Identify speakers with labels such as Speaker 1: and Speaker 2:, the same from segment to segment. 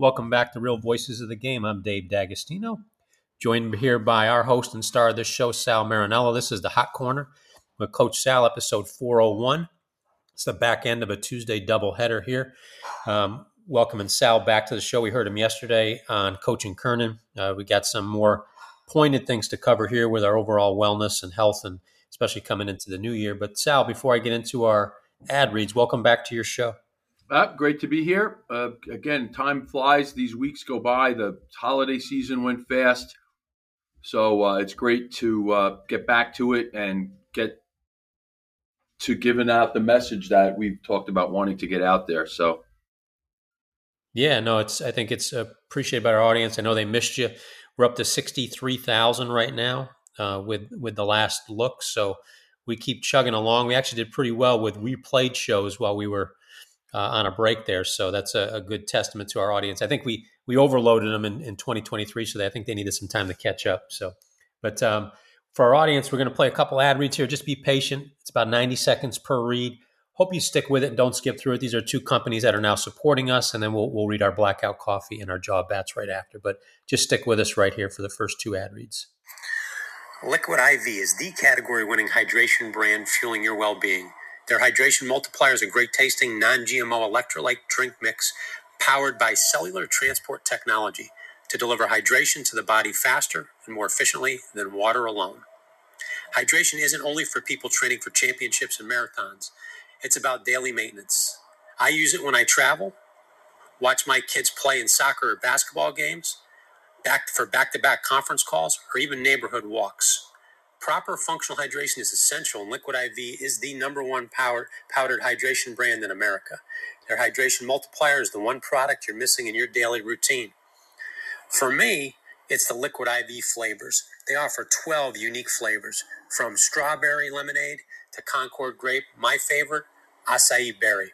Speaker 1: Welcome back to Real Voices of the Game. I'm Dave D'Agostino, joined here by our host and star of this show, Sal Marinello. This is the Hot Corner with Coach Sal, episode 401. It's the back end of a Tuesday doubleheader here. Um, welcoming Sal back to the show. We heard him yesterday on Coaching Kernan. Uh, we got some more pointed things to cover here with our overall wellness and health, and especially coming into the new year. But Sal, before I get into our ad reads, welcome back to your show.
Speaker 2: Uh, great to be here. Uh, again, time flies. These weeks go by. The holiday season went fast. So uh, it's great to uh, get back to it and get to giving out the message that we've talked about wanting to get out there. So,
Speaker 1: yeah, no, it's. I think it's appreciated by our audience. I know they missed you. We're up to sixty three thousand right now uh, with with the last look. So we keep chugging along. We actually did pretty well with replayed shows while we were uh, on a break there. So that's a, a, good testament to our audience. I think we we overloaded them in, in 2023, so they, I think they needed some time to catch up. So, but um, for our audience, we're going to play a couple ad reads here. Just be patient. It's about 90 seconds per read. Hope you stick with it and don't skip through it. These are two companies that are now supporting us, and then we'll, we'll read our blackout coffee and our jaw bats right after. But just stick with us right here for the first two ad reads.
Speaker 3: Liquid IV is the category winning hydration brand fueling your well being. Their hydration multiplier is a great tasting non GMO electrolyte drink mix powered by cellular transport technology to deliver hydration to the body faster and more efficiently than water alone. Hydration isn't only for people training for championships and marathons, it's about daily maintenance. I use it when I travel, watch my kids play in soccer or basketball games, back for back to back conference calls, or even neighborhood walks. Proper functional hydration is essential, and Liquid IV is the number one power, powdered hydration brand in America. Their hydration multiplier is the one product you're missing in your daily routine. For me, it's the Liquid IV flavors. They offer 12 unique flavors, from strawberry lemonade to Concord grape, my favorite, acai berry.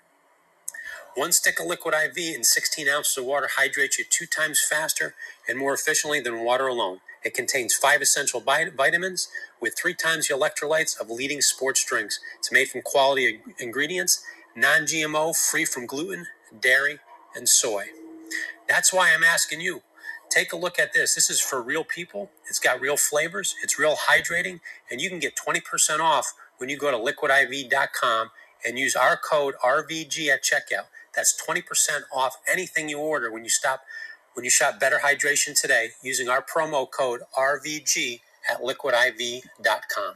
Speaker 3: One stick of liquid IV and 16 ounces of water hydrates you two times faster and more efficiently than water alone. It contains five essential vitamins with three times the electrolytes of leading sports drinks. It's made from quality ingredients, non GMO, free from gluten, dairy, and soy. That's why I'm asking you take a look at this. This is for real people. It's got real flavors, it's real hydrating, and you can get 20% off when you go to liquidiv.com and use our code RVG at checkout. That's 20% off anything you order when you stop when you shop Better Hydration today using our promo code RVG at liquidiv.com.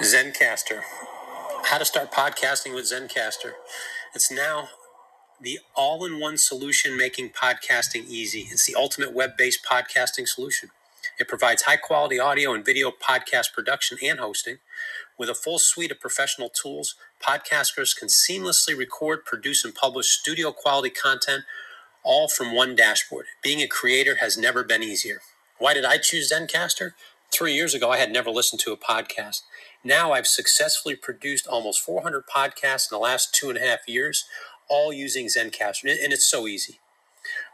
Speaker 3: Zencastr. How to start podcasting with Zencastr. It's now the all in one solution making podcasting easy. It's the ultimate web based podcasting solution. It provides high quality audio and video podcast production and hosting with a full suite of professional tools podcasters can seamlessly record, produce, and publish studio quality content all from one dashboard. Being a creator has never been easier. Why did I choose Zencastr? Three years ago, I had never listened to a podcast. Now I've successfully produced almost 400 podcasts in the last two and a half years, all using Zencastr, and it's so easy.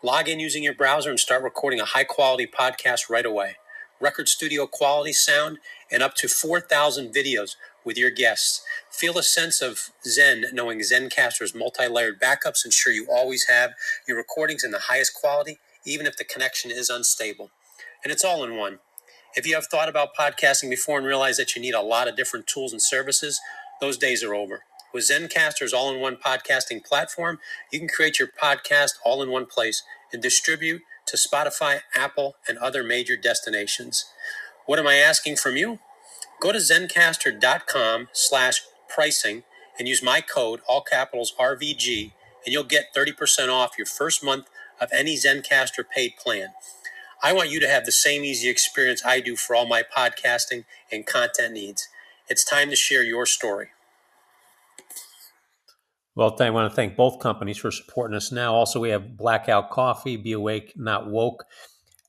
Speaker 3: Log in using your browser and start recording a high quality podcast right away. Record studio quality sound and up to 4,000 videos with your guests. Feel a sense of Zen knowing Zencastr's multi layered backups ensure you always have your recordings in the highest quality, even if the connection is unstable. And it's all in one. If you have thought about podcasting before and realize that you need a lot of different tools and services, those days are over. With Zencastr's all in one podcasting platform, you can create your podcast all in one place and distribute to Spotify, Apple, and other major destinations. What am I asking from you? Go to zencastr.com slash pricing and use my code, all capitals RVG, and you'll get 30% off your first month of any Zencastr paid plan. I want you to have the same easy experience I do for all my podcasting and content needs. It's time to share your story.
Speaker 1: Well, I want to thank both companies for supporting us now. Also, we have Blackout Coffee, Be Awake, Not Woke.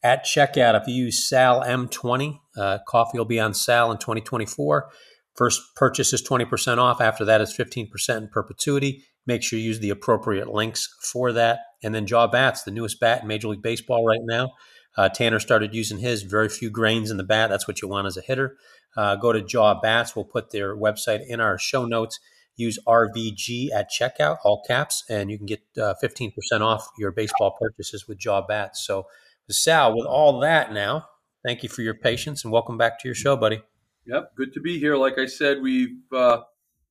Speaker 1: At checkout, if you use SAL M20, uh, coffee will be on sale in 2024. First purchase is 20% off. After that is 15% in perpetuity. Make sure you use the appropriate links for that. And then Jaw Bats, the newest bat in Major League Baseball right now. Uh, Tanner started using his, very few grains in the bat. That's what you want as a hitter. Uh, go to Jaw Bats. We'll put their website in our show notes.
Speaker 3: Use RVG at checkout, all caps, and you can get uh, 15% off your baseball purchases with Jaw Bats. So, Sal, with all that now, thank you for your patience and welcome back to your show, buddy.
Speaker 2: Yep, good to be here. Like I said, we've uh,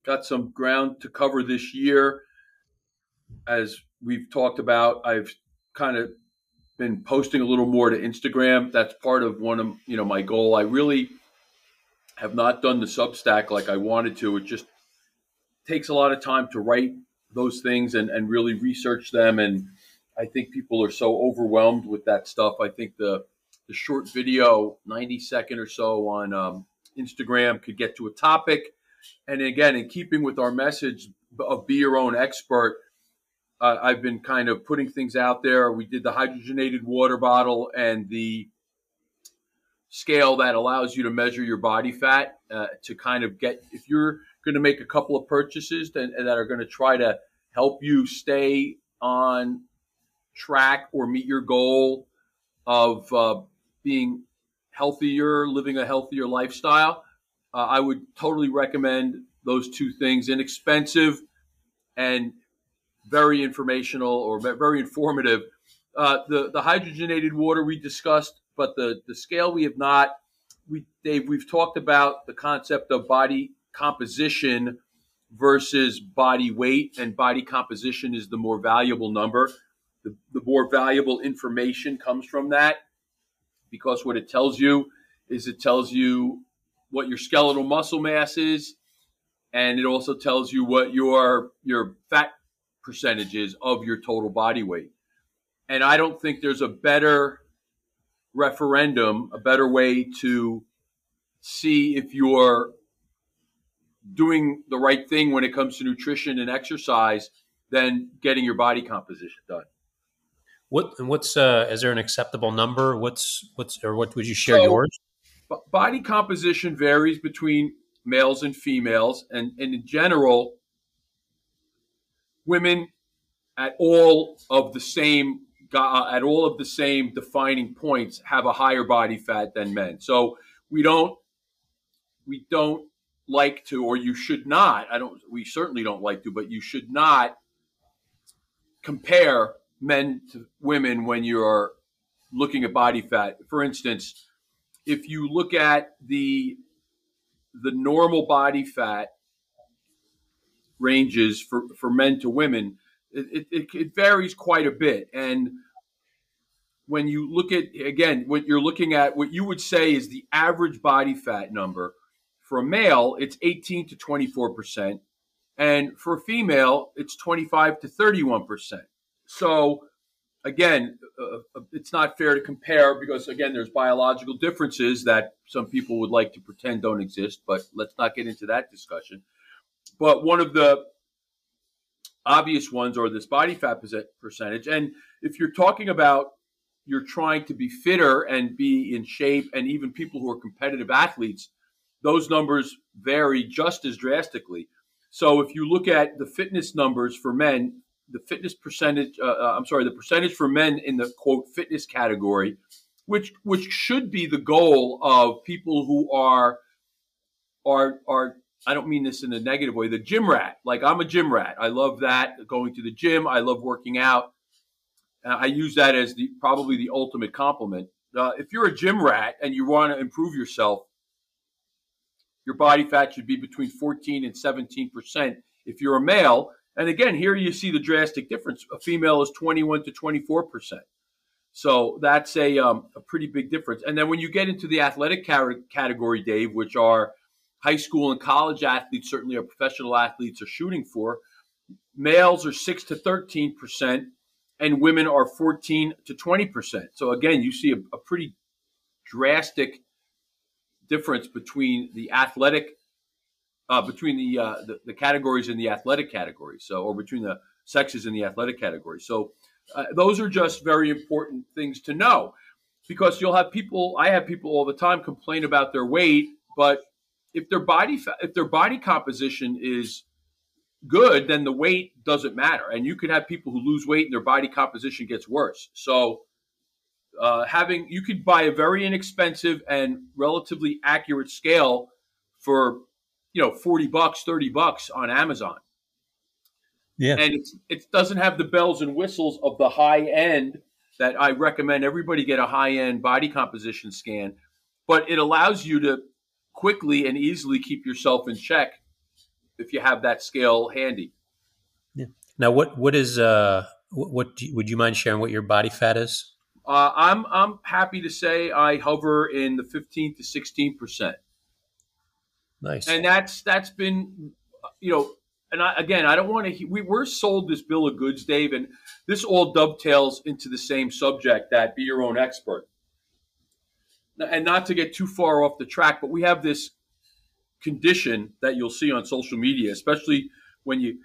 Speaker 2: got some ground to cover this year. As we've talked about, I've kind of been posting a little more to Instagram. That's part of one of you know my goal. I really have not done the Substack like I wanted to. It just takes a lot of time to write those things and, and really research them. And I think people are so overwhelmed with that stuff. I think the the short video, 90 second or so on um, Instagram could get to a topic. And again, in keeping with our message of be your own expert, uh, I've been kind of putting things out there. We did the hydrogenated water bottle and the scale that allows you to measure your body fat uh, to kind of get, if you're going to make a couple of purchases that, that are going to try to help you stay on track or meet your goal of uh, being healthier, living a healthier lifestyle, uh, I would totally recommend those two things. Inexpensive and very informational or very informative. Uh, the the hydrogenated water we discussed, but the the scale we have not. We Dave, we've talked about the concept of body composition versus body weight, and body composition is the more valuable number. The, the more valuable information comes from that because what it tells you is it tells you what your skeletal muscle mass is, and it also tells you what your your fat percentage is of your total body weight. And I don't think there's a better referendum, a better way to see if you're doing the right thing when it comes to nutrition and exercise than getting your body composition done.
Speaker 3: What what's uh, is there an acceptable number? What's what's or what would you share so, yours?
Speaker 2: body composition varies between males and females, and, and in general, women at all of the same uh, at all of the same defining points have a higher body fat than men. So we don't we don't like to, or you should not. I don't. We certainly don't like to, but you should not compare men to women when you're looking at body fat. For instance, if you look at the the normal body fat ranges for, for men to women, it, it, it varies quite a bit. And when you look at again, what you're looking at, what you would say is the average body fat number for a male, it's 18 to 24 percent, and for a female, it's 25 to 31 percent. So again, uh, uh, it's not fair to compare because again, there's biological differences that some people would like to pretend don't exist. But let's not get into that discussion. But one of the obvious ones are this body fat percentage, and if you're talking about you're trying to be fitter and be in shape, and even people who are competitive athletes, those numbers vary just as drastically. So if you look at the fitness numbers for men, the fitness percentage. Uh, uh, I'm sorry, the percentage for men in the quote fitness category, which which should be the goal of people who are are are. I don't mean this in a negative way. The gym rat, like I'm a gym rat. I love that going to the gym. I love working out. I use that as the probably the ultimate compliment. Uh, if you're a gym rat and you want to improve yourself, your body fat should be between 14 and 17 percent. If you're a male, and again, here you see the drastic difference. A female is 21 to 24 percent. So that's a, um, a pretty big difference. And then when you get into the athletic category, Dave, which are high school and college athletes, certainly our professional athletes are shooting for, males are 6 to 13 percent, and women are 14 to 20 percent. So again, you see a, a pretty drastic difference between the athletic uh, between the, uh, the, the categories in the athletic category, so or between the sexes in the athletic category. So uh, those are just very important things to know because you'll have people. I have people all the time complain about their weight, but if their body if their body composition is good, then the weight doesn't matter. And you can have people who lose weight and their body composition gets worse. So uh, having you could buy a very inexpensive and relatively accurate scale for you know, 40 bucks, 30 bucks on Amazon.
Speaker 3: Yeah.
Speaker 2: And it's, it doesn't have the bells and whistles of the high end that I recommend everybody get a high end body composition scan, but it allows you to quickly and easily keep yourself in check if you have that scale handy.
Speaker 3: Yeah. Now, what what is uh what, what you, would you mind sharing what your body fat is?
Speaker 2: Uh, I'm I'm happy to say I hover in the 15 to 16 percent.
Speaker 3: Nice.
Speaker 2: And that's that's been, you know, and I, again, I don't want to. We we're sold this bill of goods, Dave, and this all dovetails into the same subject that be your own expert. And not to get too far off the track, but we have this condition that you'll see on social media, especially when you,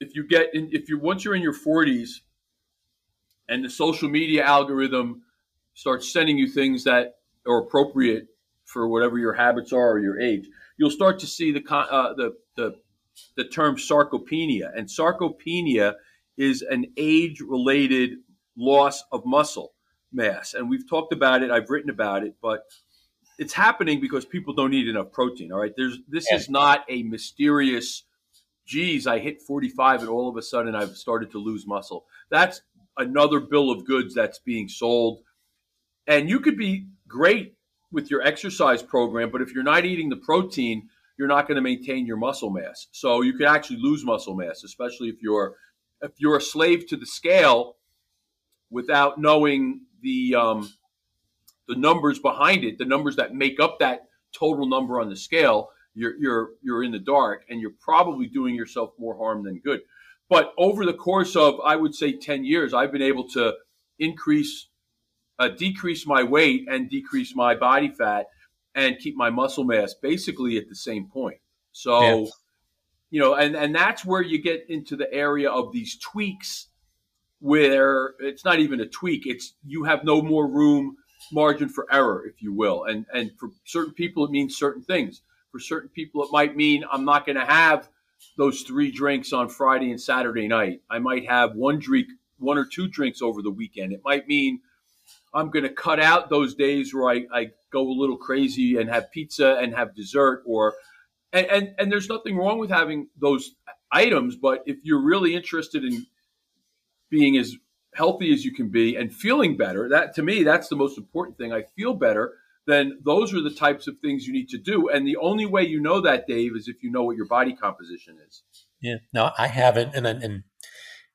Speaker 2: if you get in, if you once you're in your 40s, and the social media algorithm starts sending you things that are appropriate for whatever your habits are or your age, you'll start to see the uh, the the the term sarcopenia, and sarcopenia is an age-related loss of muscle mass, and we've talked about it. I've written about it, but it's happening because people don't eat enough protein. All right, there's this yeah. is not a mysterious. Geez, I hit 45 and all of a sudden I've started to lose muscle. That's another bill of goods that's being sold. And you could be great with your exercise program, but if you're not eating the protein, you're not going to maintain your muscle mass. So you could actually lose muscle mass, especially if you're if you're a slave to the scale without knowing the um, the numbers behind it, the numbers that make up that total number on the scale. You're you're you're in the dark, and you're probably doing yourself more harm than good. But over the course of, I would say, 10 years, I've been able to increase, uh, decrease my weight and decrease my body fat and keep my muscle mass basically at the same point. So, yeah. you know, and, and that's where you get into the area of these tweaks where it's not even a tweak. It's you have no more room margin for error, if you will. And, and for certain people, it means certain things. For certain people, it might mean I'm not going to have – those three drinks on Friday and Saturday night. I might have one drink, one or two drinks over the weekend. It might mean I'm going to cut out those days where I, I go a little crazy and have pizza and have dessert or and, and and there's nothing wrong with having those items, but if you're really interested in being as healthy as you can be and feeling better, that to me that's the most important thing. I feel better then those are the types of things you need to do. And the only way you know that, Dave, is if you know what your body composition is.
Speaker 3: Yeah, no, I haven't, and and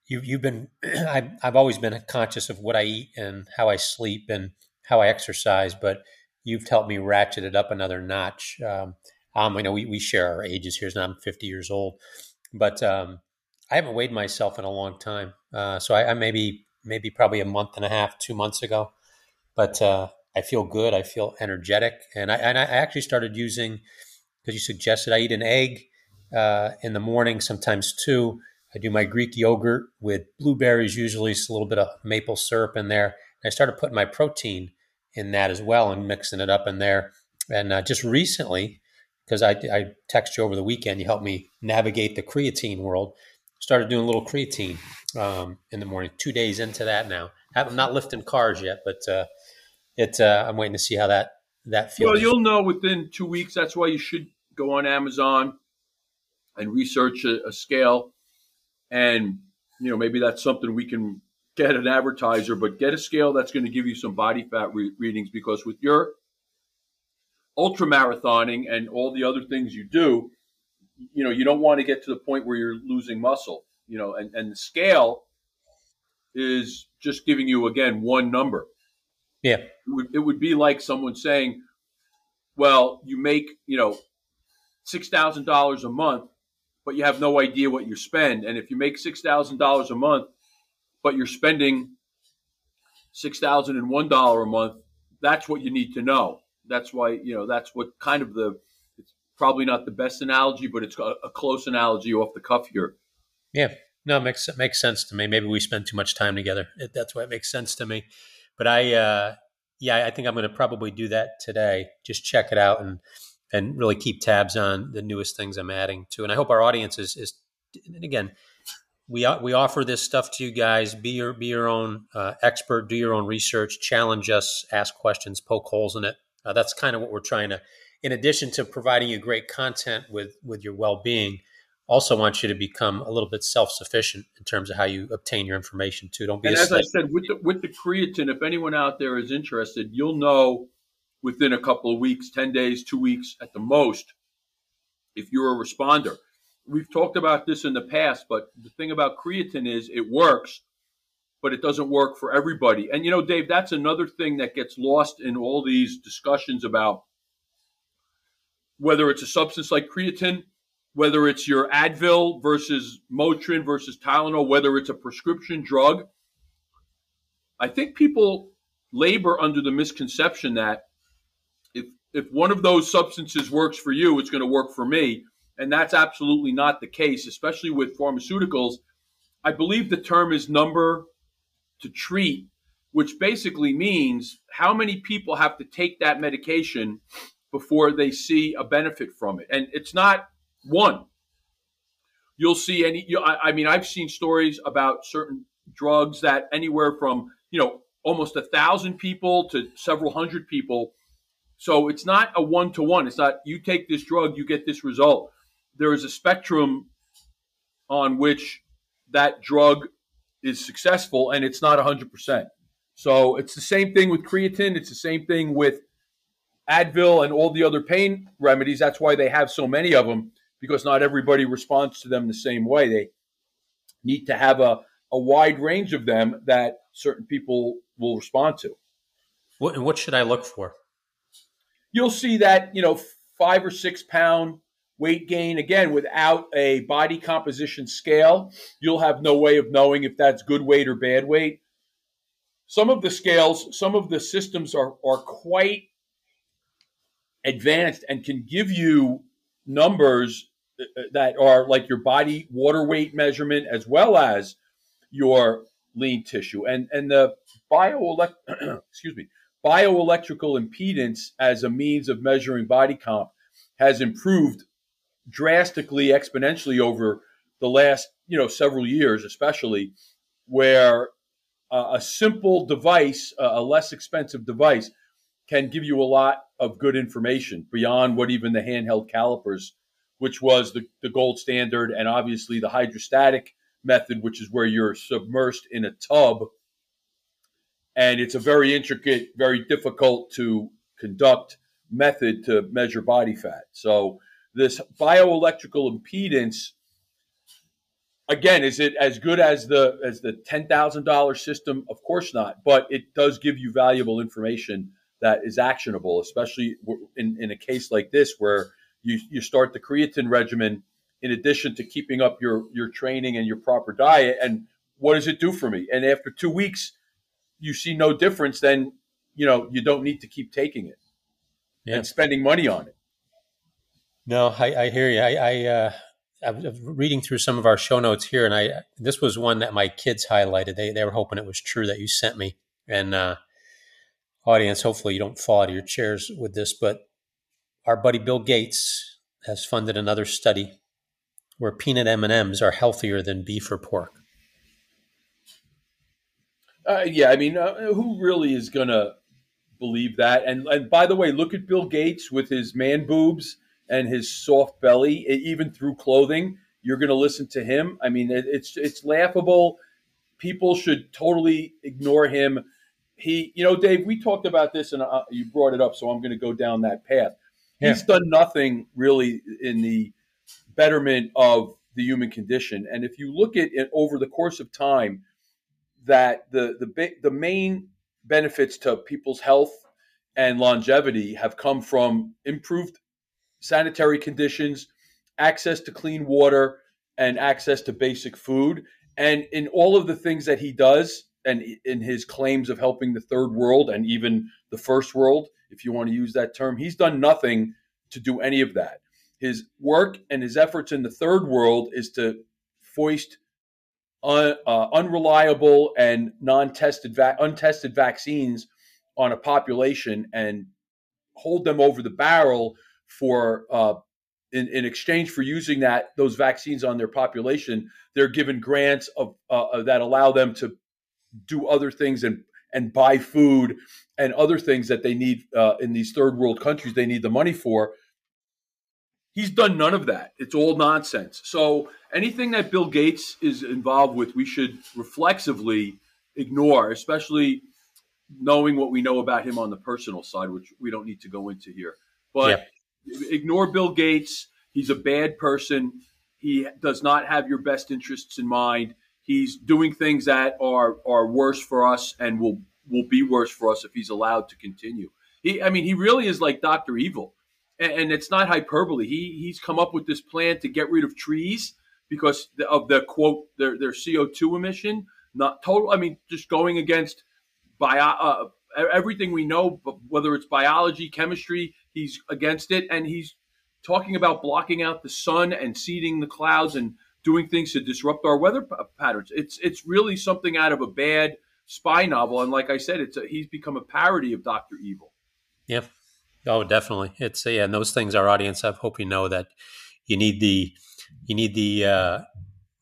Speaker 3: you you've been I've I've always been conscious of what I eat and how I sleep and how I exercise, but you've helped me ratchet it up another notch. Um, um, know we, we share our ages here, so I'm 50 years old, but um, I haven't weighed myself in a long time. Uh, so I, I maybe maybe probably a month and a half, two months ago, but uh, I feel good. I feel energetic, and I and I actually started using because you suggested I eat an egg uh, in the morning, sometimes two. I do my Greek yogurt with blueberries, usually it's a little bit of maple syrup in there. And I started putting my protein in that as well and mixing it up in there. And uh, just recently, because I, I text you over the weekend, you helped me navigate the creatine world. Started doing a little creatine um, in the morning. Two days into that now. I'm not lifting cars yet, but uh, it uh, I'm waiting to see how that that feels.
Speaker 2: Well, you'll know within two weeks. That's why you should go on Amazon and research a, a scale, and you know maybe that's something we can get an advertiser, but get a scale that's going to give you some body fat re- readings because with your ultra marathoning and all the other things you do, you know, you don't want to get to the point where you're losing muscle, you know, and, and the scale is just giving you again one number.
Speaker 3: Yeah.
Speaker 2: It would, it would be like someone saying, well, you make, you know, $6,000 a month, but you have no idea what you spend. And if you make $6,000 a month, but you're spending $6,001 a month, that's what you need to know. That's why, you know, that's what kind of the, it's probably not the best analogy, but it's a, a close analogy off the cuff here.
Speaker 3: Yeah. No, it makes, it makes sense to me. Maybe we spend too much time together. It, that's why it makes sense to me. But I, uh, yeah, I think I'm going to probably do that today. Just check it out and and really keep tabs on the newest things I'm adding to. And I hope our audience is is and again, we we offer this stuff to you guys. Be your be your own uh, expert. Do your own research. Challenge us. Ask questions. Poke holes in it. Uh, that's kind of what we're trying to in addition to providing you great content with with your well-being, also wants you to become a little bit self-sufficient in terms of how you obtain your information too. Don't be.
Speaker 2: And as slave. I said, with the, with the creatine, if anyone out there is interested, you'll know within a couple of weeks, ten days, two weeks at the most, if you're a responder. We've talked about this in the past, but the thing about creatine is it works, but it doesn't work for everybody. And you know, Dave, that's another thing that gets lost in all these discussions about whether it's a substance like creatine whether it's your Advil versus Motrin versus Tylenol, whether it's a prescription drug. I think people labor under the misconception that if if one of those substances works for you, it's going to work for me, and that's absolutely not the case, especially with pharmaceuticals. I believe the term is number to treat, which basically means how many people have to take that medication before they see a benefit from it. And it's not one. You'll see any. You, I, I mean, I've seen stories about certain drugs that anywhere from you know almost a thousand people to several hundred people. So it's not a one to one. It's not you take this drug, you get this result. There is a spectrum on which that drug is successful, and it's not 100%. So it's the same thing with creatine. It's the same thing with Advil and all the other pain remedies. That's why they have so many of them because not everybody responds to them the same way. They need to have a, a wide range of them that certain people will respond to.
Speaker 3: What, what should I look for?
Speaker 2: You'll see that, you know, five or six pound weight gain, again, without a body composition scale, you'll have no way of knowing if that's good weight or bad weight. Some of the scales, some of the systems are, are quite advanced and can give you numbers that are like your body water weight measurement as well as your lean tissue. And and the bioelect excuse me bioelectrical impedance as a means of measuring body comp has improved drastically exponentially over the last you know several years especially where uh, a simple device a less expensive device can give you a lot of good information beyond what even the handheld calipers, which was the, the gold standard, and obviously the hydrostatic method, which is where you're submersed in a tub. And it's a very intricate, very difficult to conduct method to measure body fat. So, this bioelectrical impedance again is it as good as the as the $10,000 system of course not but it does give you valuable information that is actionable, especially in, in a case like this where you, you start the creatine regimen in addition to keeping up your, your training and your proper diet. And what does it do for me? And after two weeks, you see no difference, then you know you don't need to keep taking it yeah. and spending money on it.
Speaker 3: No, I, I hear you. I, I uh, I was reading through some of our show notes here, and I this was one that my kids highlighted. They they were hoping it was true that you sent me, and uh, audience, hopefully you don't fall out of your chairs with this, but our buddy Bill Gates has funded another study where peanut M&Ms are healthier than beef or pork.
Speaker 2: Uh, yeah, I mean, uh, who really is going to believe that? And and by the way, look at Bill Gates with his man boobs and his soft belly, even through clothing. You're going to listen to him. I mean, it, it's it's laughable. People should totally ignore him he, you know, Dave, we talked about this and uh, you brought it up, so I'm going to go down that path. Yeah. He's done nothing really in the betterment of the human condition. And if you look at it over the course of time, that the the the main benefits to people's health and longevity have come from improved sanitary conditions, access to clean water, and access to basic food. And in all of the things that he does, and in his claims of helping the third world and even the first world, if you want to use that term, he's done nothing to do any of that. His work and his efforts in the third world is to foist un, uh, unreliable and non-tested, va- untested vaccines on a population and hold them over the barrel for uh, in, in, exchange for using that those vaccines on their population, they're given grants of uh, that allow them to do other things and and buy food and other things that they need uh, in these third world countries they need the money for He's done none of that. It's all nonsense. So anything that Bill Gates is involved with, we should reflexively ignore, especially knowing what we know about him on the personal side, which we don't need to go into here. But ignore Bill Gates. He's a bad person. He does not have your best interests in mind. He's doing things that are are worse for us and will will be worse for us if he's allowed to continue. He, I mean, he really is like Doctor Evil, and, and it's not hyperbole. He he's come up with this plan to get rid of trees because of the quote their their CO two emission. Not total. I mean, just going against bio, uh, everything we know, whether it's biology, chemistry. He's against it, and he's talking about blocking out the sun and seeding the clouds and doing things to disrupt our weather p- patterns. It's it's really something out of a bad spy novel, and like I said, it's a, he's become a parody of Doctor Evil.
Speaker 3: Yeah. Oh, definitely. It's yeah, and those things. Our audience, I hope you know that you need the you need the uh,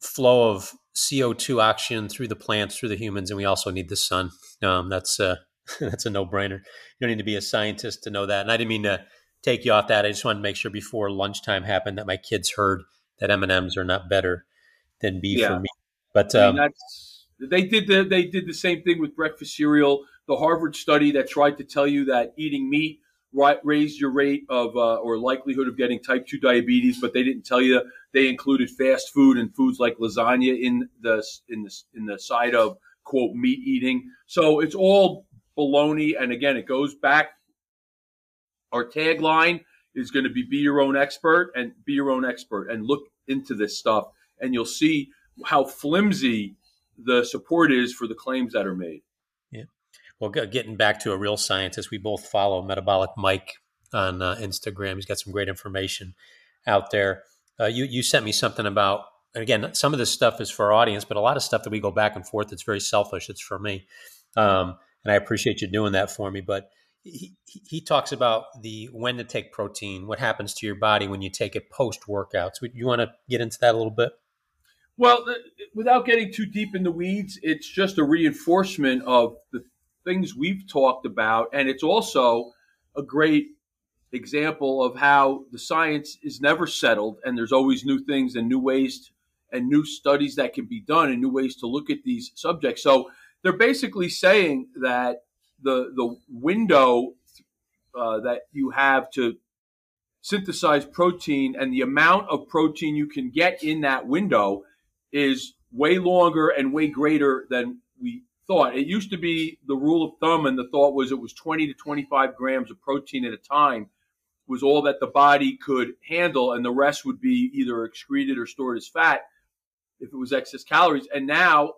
Speaker 3: flow of CO two oxygen through the plants, through the humans, and we also need the sun. Um, that's uh, that's a no brainer. You don't need to be a scientist to know that. And I didn't mean to take you off that. I just wanted to make sure before lunchtime happened that my kids heard that M and M's are not better than beef yeah. for me. But
Speaker 2: um, I mean, they did the they did the same thing with breakfast cereal. The Harvard study that tried to tell you that eating meat raised your rate of uh, or likelihood of getting type two diabetes, but they didn't tell you they included fast food and foods like lasagna in the in the in the side of quote meat eating. So it's all baloney. And again, it goes back. Our tagline is going to be be your own expert and be your own expert and look into this stuff and you'll see how flimsy the support is for the claims that are made.
Speaker 3: Yeah. Well, getting back to a real scientist, we both follow Metabolic Mike on uh, Instagram. He's got some great information out there. Uh, you you sent me something about again some of this stuff is for our audience, but a lot of stuff that we go back and forth. It's very selfish. It's for me, um, and I appreciate you doing that for me. But he, he talks about the when to take protein, what happens to your body when you take it post workouts. You want to get into that a little bit?
Speaker 2: Well, without getting too deep in the weeds, it's just a reinforcement of the things we've talked about, and it's also a great example of how the science is never settled, and there's always new things and new ways and new studies that can be done and new ways to look at these subjects. So they're basically saying that the the window uh, that you have to synthesize protein and the amount of protein you can get in that window is way longer and way greater than we thought. It used to be the rule of thumb, and the thought was it was 20 to 25 grams of protein at a time was all that the body could handle, and the rest would be either excreted or stored as fat if it was excess calories. And now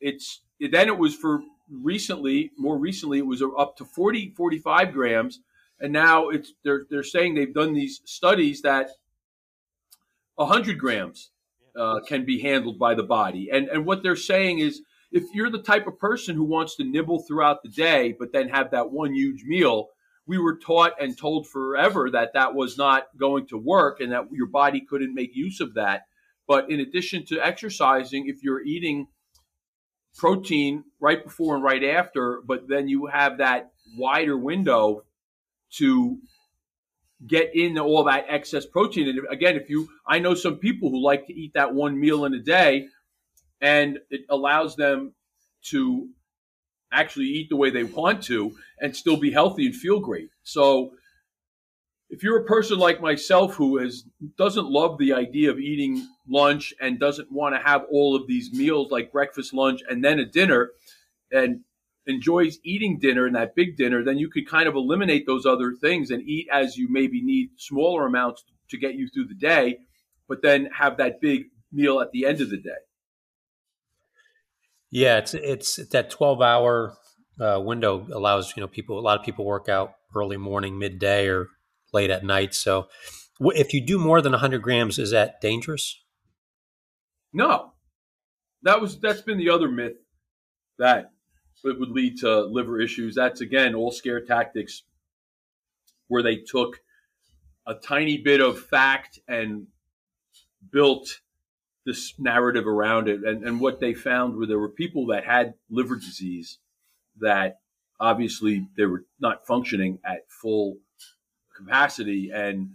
Speaker 2: it's then it was for recently, more recently, it was up to 40, 45 grams, and now it's they're they're saying they've done these studies that 100 grams uh, can be handled by the body. And and what they're saying is if you're the type of person who wants to nibble throughout the day but then have that one huge meal, we were taught and told forever that that was not going to work and that your body couldn't make use of that. But in addition to exercising, if you're eating protein right before and right after, but then you have that wider window to get in all that excess protein. And again, if you, I know some people who like to eat that one meal in a day, and it allows them to actually eat the way they want to and still be healthy and feel great. So, if you're a person like myself who is doesn't love the idea of eating lunch and doesn't want to have all of these meals like breakfast, lunch, and then a dinner, and enjoys eating dinner and that big dinner, then you could kind of eliminate those other things and eat as you maybe need smaller amounts to get you through the day, but then have that big meal at the end of the day.
Speaker 3: Yeah, it's it's that twelve hour uh, window allows you know people a lot of people work out early morning, midday, or late at night. So, if you do more than 100 grams, is that dangerous?
Speaker 2: No, that was that's been the other myth that it would lead to liver issues. That's again all scare tactics where they took a tiny bit of fact and built this narrative around it. And, and what they found were there were people that had liver disease that obviously they were not functioning at full capacity. And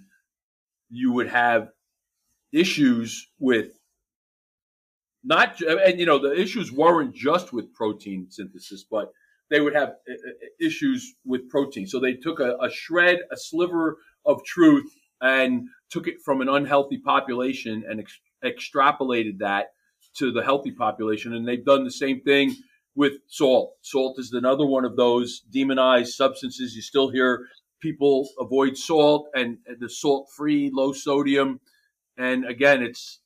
Speaker 2: you would have issues with not and you know the issues weren't just with protein synthesis but they would have uh, uh, issues with protein so they took a, a shred a sliver of truth and took it from an unhealthy population and ex- extrapolated that to the healthy population and they've done the same thing with salt salt is another one of those demonized substances you still hear people avoid salt and the salt free low sodium and again it's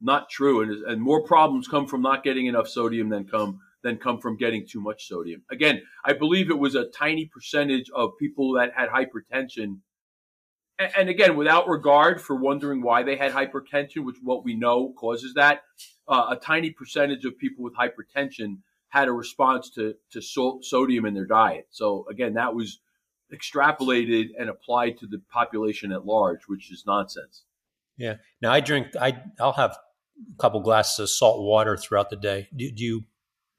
Speaker 2: not true, and, and more problems come from not getting enough sodium than come than come from getting too much sodium. Again, I believe it was a tiny percentage of people that had hypertension, and, and again, without regard for wondering why they had hypertension, which what we know causes that, uh, a tiny percentage of people with hypertension had a response to to so- sodium in their diet. So again, that was extrapolated and applied to the population at large, which is nonsense.
Speaker 3: Yeah. Now I drink. I I'll have a couple glasses of salt water throughout the day. Do, do you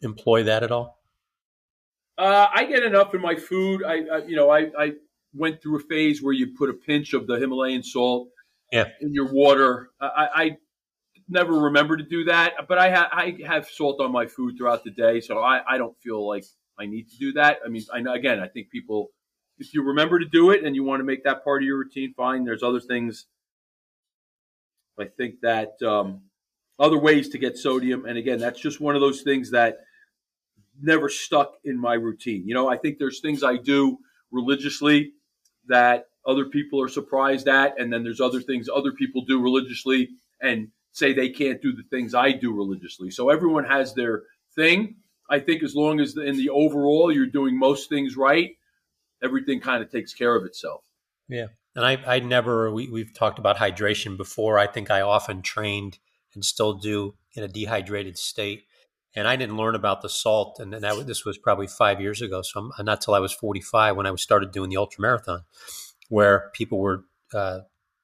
Speaker 3: employ that at all?
Speaker 2: Uh, I get enough in my food. I, I, you know, I, I went through a phase where you put a pinch of the Himalayan salt
Speaker 3: yeah.
Speaker 2: in your water. I, I never remember to do that, but I, ha- I have salt on my food throughout the day, so I, I don't feel like I need to do that. I mean, I know, again, I think people, if you remember to do it and you want to make that part of your routine, fine. There's other things. I think that um, other ways to get sodium. And again, that's just one of those things that never stuck in my routine. You know, I think there's things I do religiously that other people are surprised at, and then there's other things other people do religiously and say they can't do the things I do religiously. So everyone has their thing. I think as long as in the overall you're doing most things right, everything kind of takes care of itself.
Speaker 3: Yeah. And I, I never, we, we've talked about hydration before. I think I often trained – and still do in a dehydrated state. And I didn't learn about the salt, and that this was probably five years ago. So I'm, not till I was 45 when I started doing the ultra marathon, where people were uh,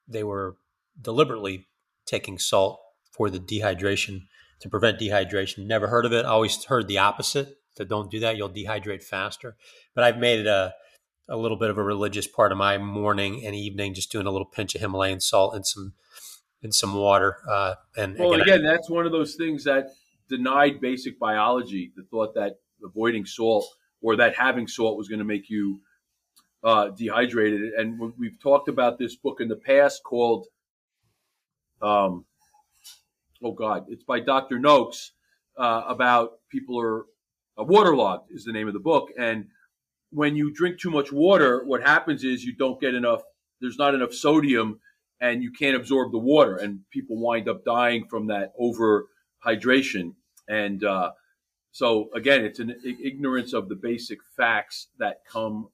Speaker 3: they were deliberately taking salt for the dehydration to prevent dehydration. Never heard of it. Always heard the opposite. That don't do that, you'll dehydrate faster. But I've made it a a little bit of a religious part of my morning and evening, just doing a little pinch of Himalayan salt and some in some water. Uh, and
Speaker 2: well, again, again I, that's one of those things that denied basic biology. The thought that avoiding salt or that having salt was going to make you uh, dehydrated. And we've talked about this book in the past called, um, oh God, it's by Dr. Noakes uh, about people are uh, waterlogged is the name of the book. And when you drink too much water, what happens is you don't get enough. There's not enough sodium and you can't absorb the water, and people wind up dying from that over hydration. And uh, so, again, it's an ignorance of the basic facts that come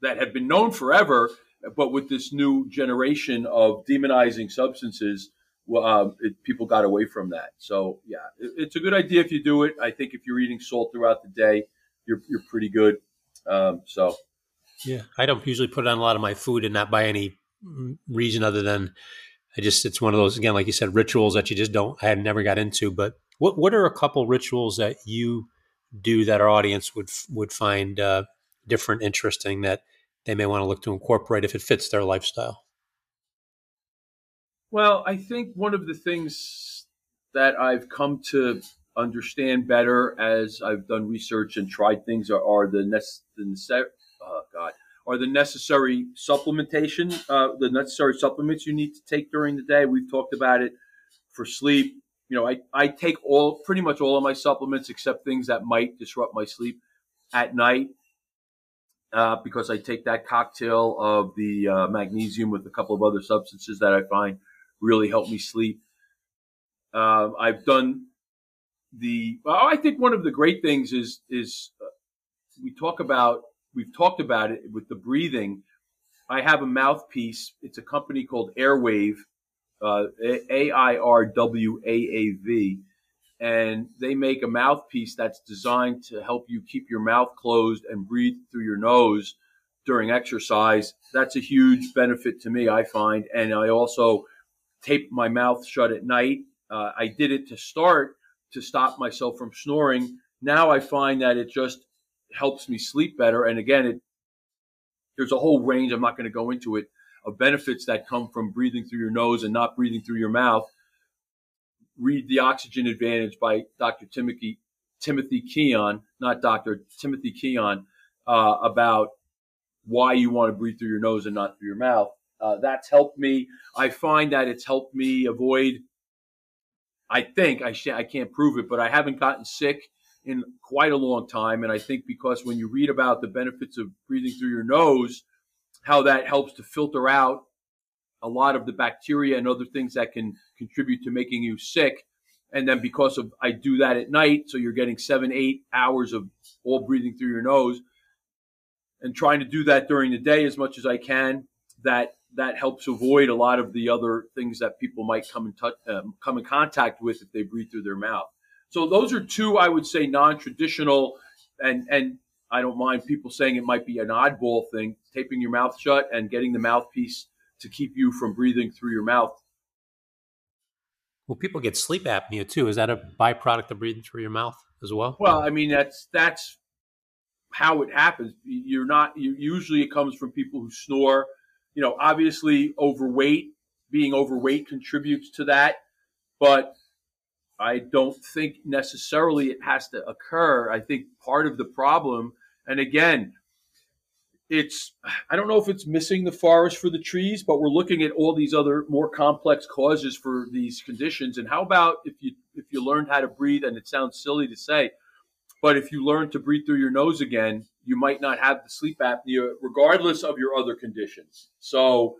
Speaker 2: that have been known forever, but with this new generation of demonizing substances, uh, it, people got away from that. So, yeah, it, it's a good idea if you do it. I think if you're eating salt throughout the day, you're you're pretty good. Um, so,
Speaker 3: yeah, I don't usually put on a lot of my food and not by any reason other than I just it's one of those again, like you said, rituals that you just don't I had never got into. But what what are a couple rituals that you do that our audience would would find uh, different, interesting that they may want to look to incorporate if it fits their lifestyle?
Speaker 2: Well, I think one of the things that I've come to understand better as I've done research and tried things are, are the, nece- oh God are the necessary supplementation, uh, the necessary supplements you need to take during the day. We've talked about it for sleep. You know, I, I take all pretty much all of my supplements except things that might disrupt my sleep at night uh, because I take that cocktail of the uh, magnesium with a couple of other substances that I find really help me sleep. Uh, I've done the. Well, I think one of the great things is is uh, we talk about we've talked about it with the breathing. I have a mouthpiece. It's a company called AIRWAAV, uh, A I R W A A V, and they make a mouthpiece that's designed to help you keep your mouth closed and breathe through your nose during exercise. That's a huge benefit to me, I find. And I also tape my mouth shut at night. Uh, I did it to start to stop myself from snoring. Now I find that it just helps me sleep better. And again, it there's a whole range. I'm not going to go into it of benefits that come from breathing through your nose and not breathing through your mouth, read The Oxygen Advantage by Dr. Timothy Timothy Keon, not Dr. Timothy Keon, uh, about why you want to breathe through your nose and not through your mouth. Uh, that's helped me. I find that it's helped me avoid. I think I sh- I can't prove it, but I haven't gotten sick in quite a long time, and I think because when you read about the benefits of breathing through your nose, how that helps to filter out a lot of the bacteria and other things that can contribute to making you sick. And then because of I do that at night, so you're getting seven, eight hours of all breathing through your nose, and trying to do that during the day as much as I can. That that helps avoid a lot of the other things that people might come in touch, um, come in contact with if they breathe through their mouth. So those are two, I would say, non-traditional, and and I don't mind people saying it might be an oddball thing, taping your mouth shut and getting the mouthpiece to keep you from breathing through your mouth.
Speaker 3: Well, people get sleep apnea too. Is that a byproduct of breathing through your mouth as well?
Speaker 2: Well, I mean that's that's how it happens. You're not. You, usually, it comes from people who snore. You know, obviously, overweight. Being overweight contributes to that, but I don't think necessarily it has to occur. I think part of the problem, and again, it's I don't know if it's missing the forest for the trees, but we're looking at all these other more complex causes for these conditions. And how about if you if you learned how to breathe, and it sounds silly to say, but if you learn to breathe through your nose again, you might not have the sleep apnea, regardless of your other conditions. So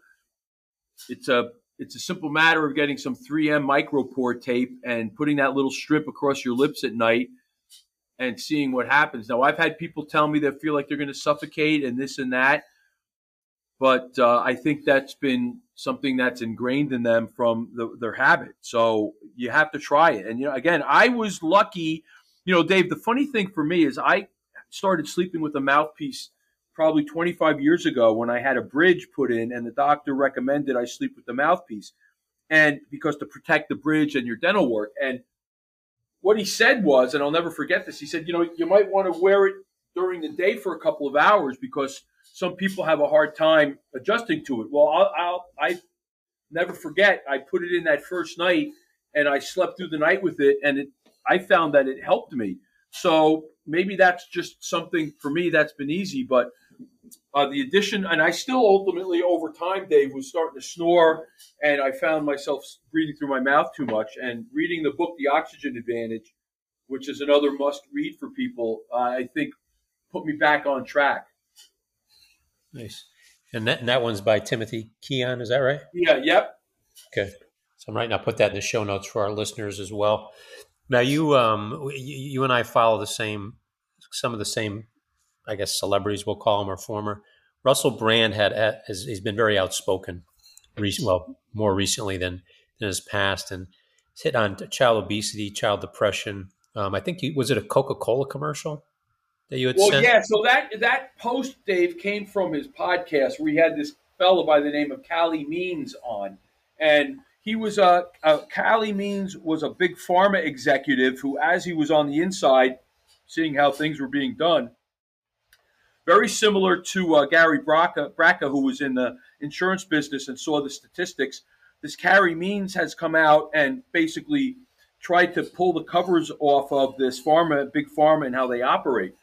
Speaker 2: it's a it's a simple matter of getting some 3M micropore tape and putting that little strip across your lips at night and seeing what happens. Now, I've had people tell me they feel like they're going to suffocate and this and that, but uh, I think that's been something that's ingrained in them from the, their habit. So you have to try it. And you know, again, I was lucky. You know, Dave. The funny thing for me is I started sleeping with a mouthpiece probably 25 years ago when I had a bridge put in, and the doctor recommended I sleep with the mouthpiece, and because to protect the bridge and your dental work. And what he said was, and I'll never forget this, he said, you know, you might want to wear it during the day for a couple of hours because some people have a hard time adjusting to it. Well, I'll, I'll I never forget. I put it in that first night, and I slept through the night with it, and it. I found that it helped me. So maybe that's just something for me that's been easy, but uh, the addition, and I still ultimately over time, Dave, was starting to snore, and I found myself breathing through my mouth too much. And reading the book, The Oxygen Advantage, which is another must read for people, uh, I think put me back on track.
Speaker 3: Nice. And that, and that one's by Timothy Keon, is that right?
Speaker 2: Yeah, yep.
Speaker 3: Okay. So I'm right now put that in the show notes for our listeners as well. Now you um you and I follow the same some of the same I guess celebrities we'll call them or former. Russell Brand had has he's been very outspoken, recent, well more recently than in his past, and hit on child obesity, child depression. Um, I think he, was it a Coca Cola commercial that you had
Speaker 2: well,
Speaker 3: sent?
Speaker 2: yeah. So that that post, Dave, came from his podcast where he had this fellow by the name of Calley Means on, and he was a, a Means was a big pharma executive who, as he was on the inside, seeing how things were being done, very similar to uh, Gary Brecka, Brecka, who was in the insurance business and saw the statistics. This Calley Means has come out and basically tried to pull the covers off of this pharma, big pharma, and how they operate.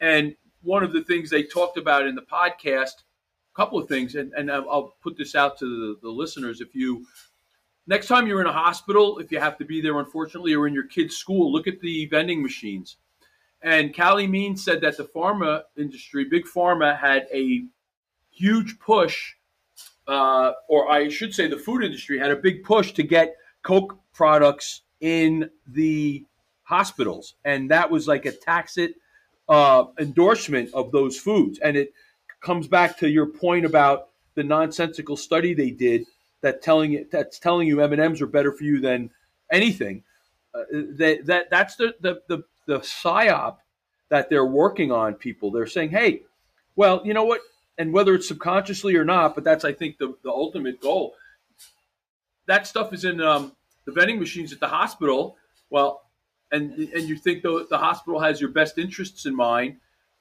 Speaker 2: And one of the things they talked about in the podcast, a couple of things, and, and I'll put this out to the, the listeners. If you next time you're in a hospital, if you have to be there, unfortunately, or in your kid's school, look at the vending machines and Calley Mean said that the pharma industry, big pharma, had a huge push, uh, or I should say, the food industry had a big push to get Coke products in the hospitals, and that was like a tacit uh, endorsement of those foods. And it comes back to your point about the nonsensical study they did that telling it that's telling you M and M's are better for you than anything. Uh, that that that's the, the the the psyop that they're working on people. They're saying, hey, well, you know what? And whether it's subconsciously or not, but that's, I think, the, the ultimate goal. That stuff is in um, the vending machines at the hospital. Well, and and you think the, the hospital has your best interests in mind,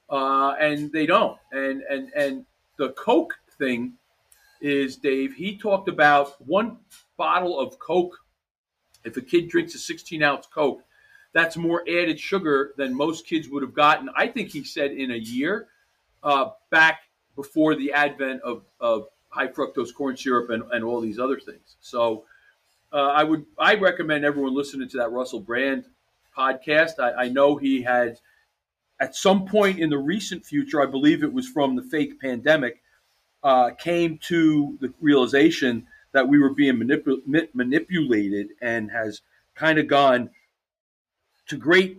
Speaker 2: uh, and they don't. And and and the Coke thing is Dave. He talked about one bottle of Coke. If a kid drinks a 16 ounce Coke, that's more added sugar than most kids would have gotten. I think he said in a year uh, back before the advent of, of high fructose corn syrup and, and all these other things. So uh, I would I recommend everyone listening to that Russell Brand podcast. I, I know he had at some point in the recent future, I believe it was from the fake pandemic, uh, came to the realization that we were being manipul- manipulated and has kind of gone to great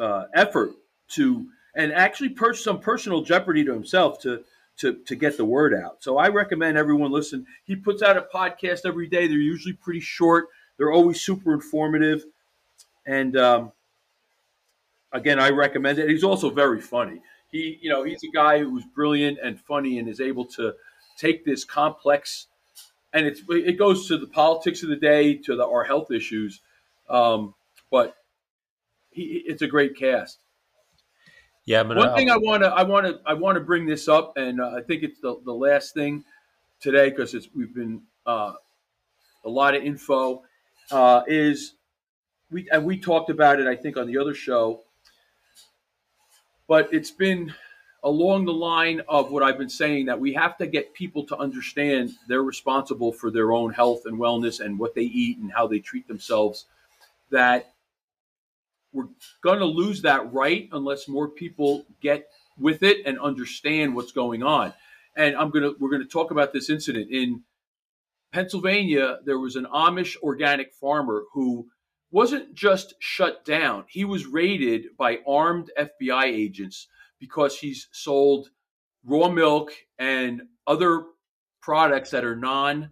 Speaker 2: uh, effort to and actually put some personal jeopardy to himself to to to get the word out. So I recommend everyone listen. He puts out a podcast every day. They're usually pretty short. They're always super informative, and um, again, I recommend it. He's also very funny. He, you know, he's a guy who's brilliant and funny and is able to take this complex, and it's it goes to the politics of the day, to the, our health issues, um, but he, it's a great cast.
Speaker 3: Yeah,
Speaker 2: gonna, one thing I'll, I want to I want to I want to bring this up, and uh, I think it's the, the last thing today because it's we've been uh, a lot of info uh, is we and we talked about it I think on the other show but it's been along the line of what I've been saying that we have to get people to understand they're responsible for their own health and wellness and what they eat and how they treat themselves. That we're going to lose that right unless more people get with it and understand what's going on. And I'm going to we're going to talk about this incident in Pennsylvania. There was an Amish organic farmer who wasn't just shut down, he was raided by armed FBI agents because he's sold raw milk and other products that are non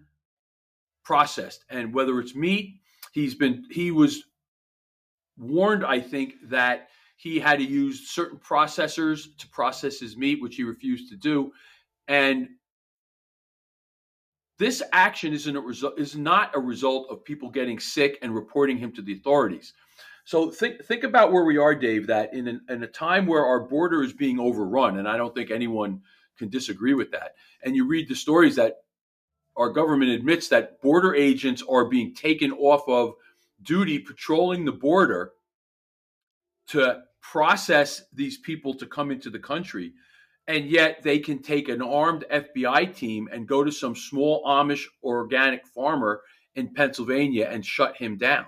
Speaker 2: processed. And whether it's meat, he's been, he was warned, I think, that he had to use certain processors to process his meat, which he refused to do. And this action isn't a result is not a result of people getting sick and reporting him to the authorities. So think think about where we are, Dave. That in an, in a time where our border is being overrun, and I don't think anyone can disagree with that. And you read the stories that our government admits that border agents are being taken off of duty patrolling the border to process these people to come into the country and yet they can take an armed FBI team and go to some small Amish organic farmer in Pennsylvania and shut him down.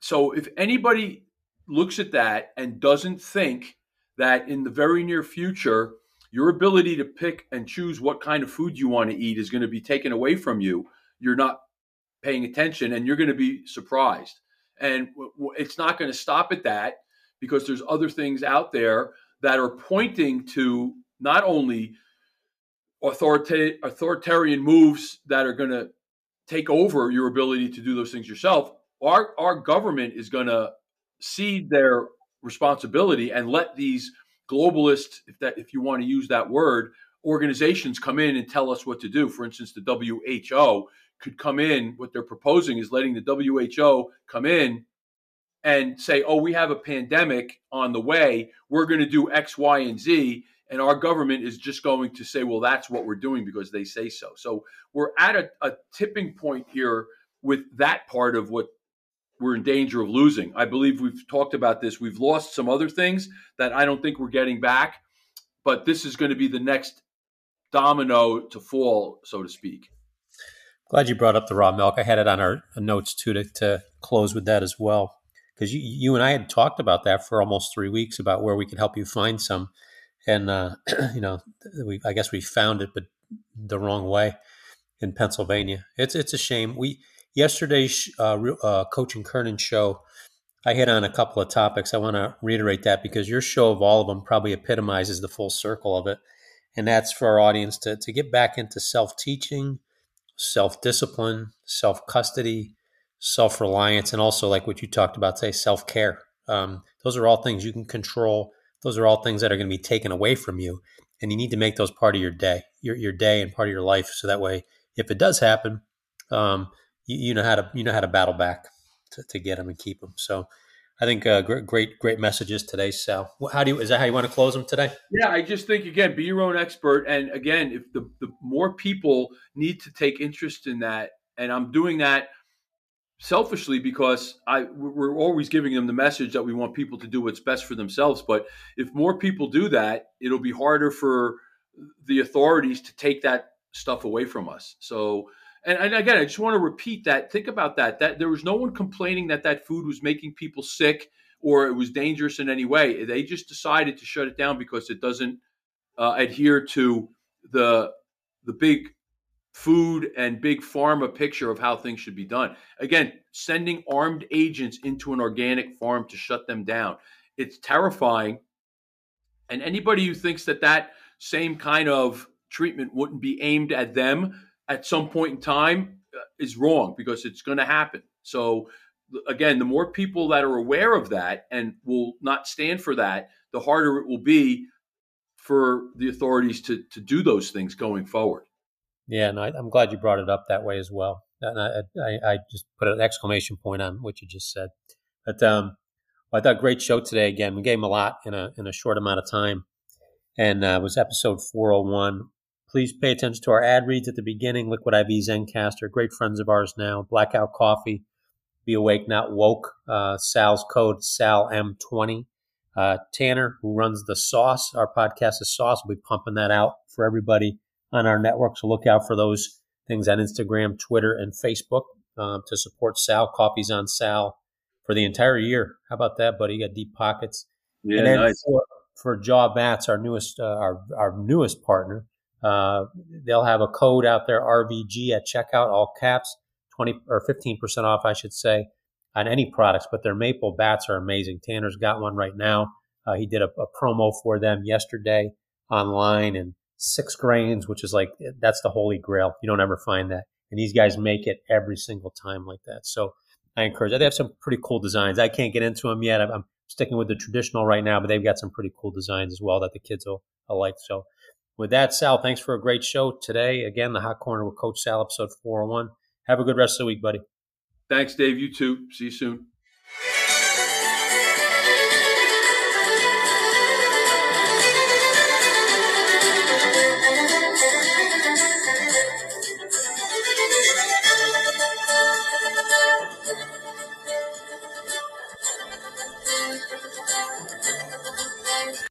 Speaker 2: So if anybody looks at that and doesn't think that in the very near future, your ability to pick and choose what kind of food you want to eat is going to be taken away from you, you're not paying attention and you're going to be surprised. And it's not going to stop at that because there's other things out there that are pointing to not only authorita- authoritarian moves that are going to take over your ability to do those things yourself. Our our government is going to cede their responsibility and let these globalist, if that if you want to use that word, organizations come in and tell us what to do. For instance, the WHO could come in. What they're proposing is letting the WHO come in and say, oh, we have a pandemic on the way. We're going to do X, Y, and Z. And our government is just going to say, well, that's what we're doing because they say so. So we're at a, a tipping point here with that part of what we're in danger of losing. I believe we've talked about this. We've lost some other things that I don't think we're getting back, but this is going to be the next domino to fall, so to speak.
Speaker 3: Glad you brought up the raw milk. I had it on our notes too to, to close with that as well because you, you and I had talked about that for almost three weeks about where we could help you find some, and uh, you know, we I guess we found it, but the wrong way in Pennsylvania. It's it's a shame. We yesterday's uh, uh, Coach and Kernan show. I hit on a couple of topics. I want to reiterate that because your show of all of them probably epitomizes the full circle of it. And that's for our audience to, to get back into self teaching, self discipline, self custody, self reliance, and also like what you talked about, say self care. Um, those are all things you can control. Those are all things that are going to be taken away from you, and you need to make those part of your day, your your day, and part of your life. So that way, if it does happen, um, you, you, know how to you know how to battle back to, to get them and keep them. So I think uh, great, great, great messages today, Sal. How do you? Is that how you want to close them today?
Speaker 2: Yeah, I just think again, be your own expert, and again, if the the more people need to take interest in that, and I'm doing that selfishly because I we're always giving them the message that we want people to do what's best for themselves. But if more people do that, it'll be harder for the authorities to take that stuff away from us. So and, and again, I just want to repeat that. Think about that. That there was no one complaining that that food was making people sick or it was dangerous in any way. They just decided to shut it down because it doesn't uh, adhere to the the big food and big pharma picture of how things should be done. Again, sending armed agents into an organic farm to shut them down. It's terrifying. And anybody who thinks that that same kind of treatment wouldn't be aimed at them at some point in time uh, is wrong because it's going to happen. So again, the more people that are aware of that and will not stand for that, the harder it will be for the authorities to to do those things going forward.
Speaker 3: Yeah, and I, am glad you brought it up that way as well. And I, I, I, just put an exclamation point on what you just said. But um, I thought great show today. Again, we gave a lot in a in a short amount of time, and uh, it was episode 401. Please pay attention to our ad reads at the beginning. Liquid IV Zencastr, great friends of ours now. Blackout Coffee, Be Awake Not Woke. Uh, Sal's code Sal M20. Uh, Tanner, who runs the Sauce, our podcast is Sauce, We'll be pumping that out for everybody on our network. So look out for those things on Instagram, Twitter, and Facebook um, to support Sal. Coffee's on Sal for the entire year. How about that, buddy? You got deep pockets.
Speaker 2: Yeah, nice.
Speaker 3: For, for Jaw Bats, our newest, uh, our our newest partner, uh, they'll have a code out there, RVG at checkout, all caps, 20 or 15% off, I should say, on any products. But their maple bats are amazing. Tanner's got one right now. Uh, he did a, a, promo for them yesterday online and six grains, which is like, that's the holy grail. You don't ever find that. And these guys make it every single time like that. So I encourage, they have some pretty cool designs. I can't get into them yet. I'm sticking with the traditional right now, but they've got some pretty cool designs as well that the kids will, will like. So with that, Sal, thanks for a great show today. Again, the Hot Corner with Coach Sal, episode 401. Have a good rest of the week, buddy.
Speaker 2: Thanks, Dave. You too. See you soon.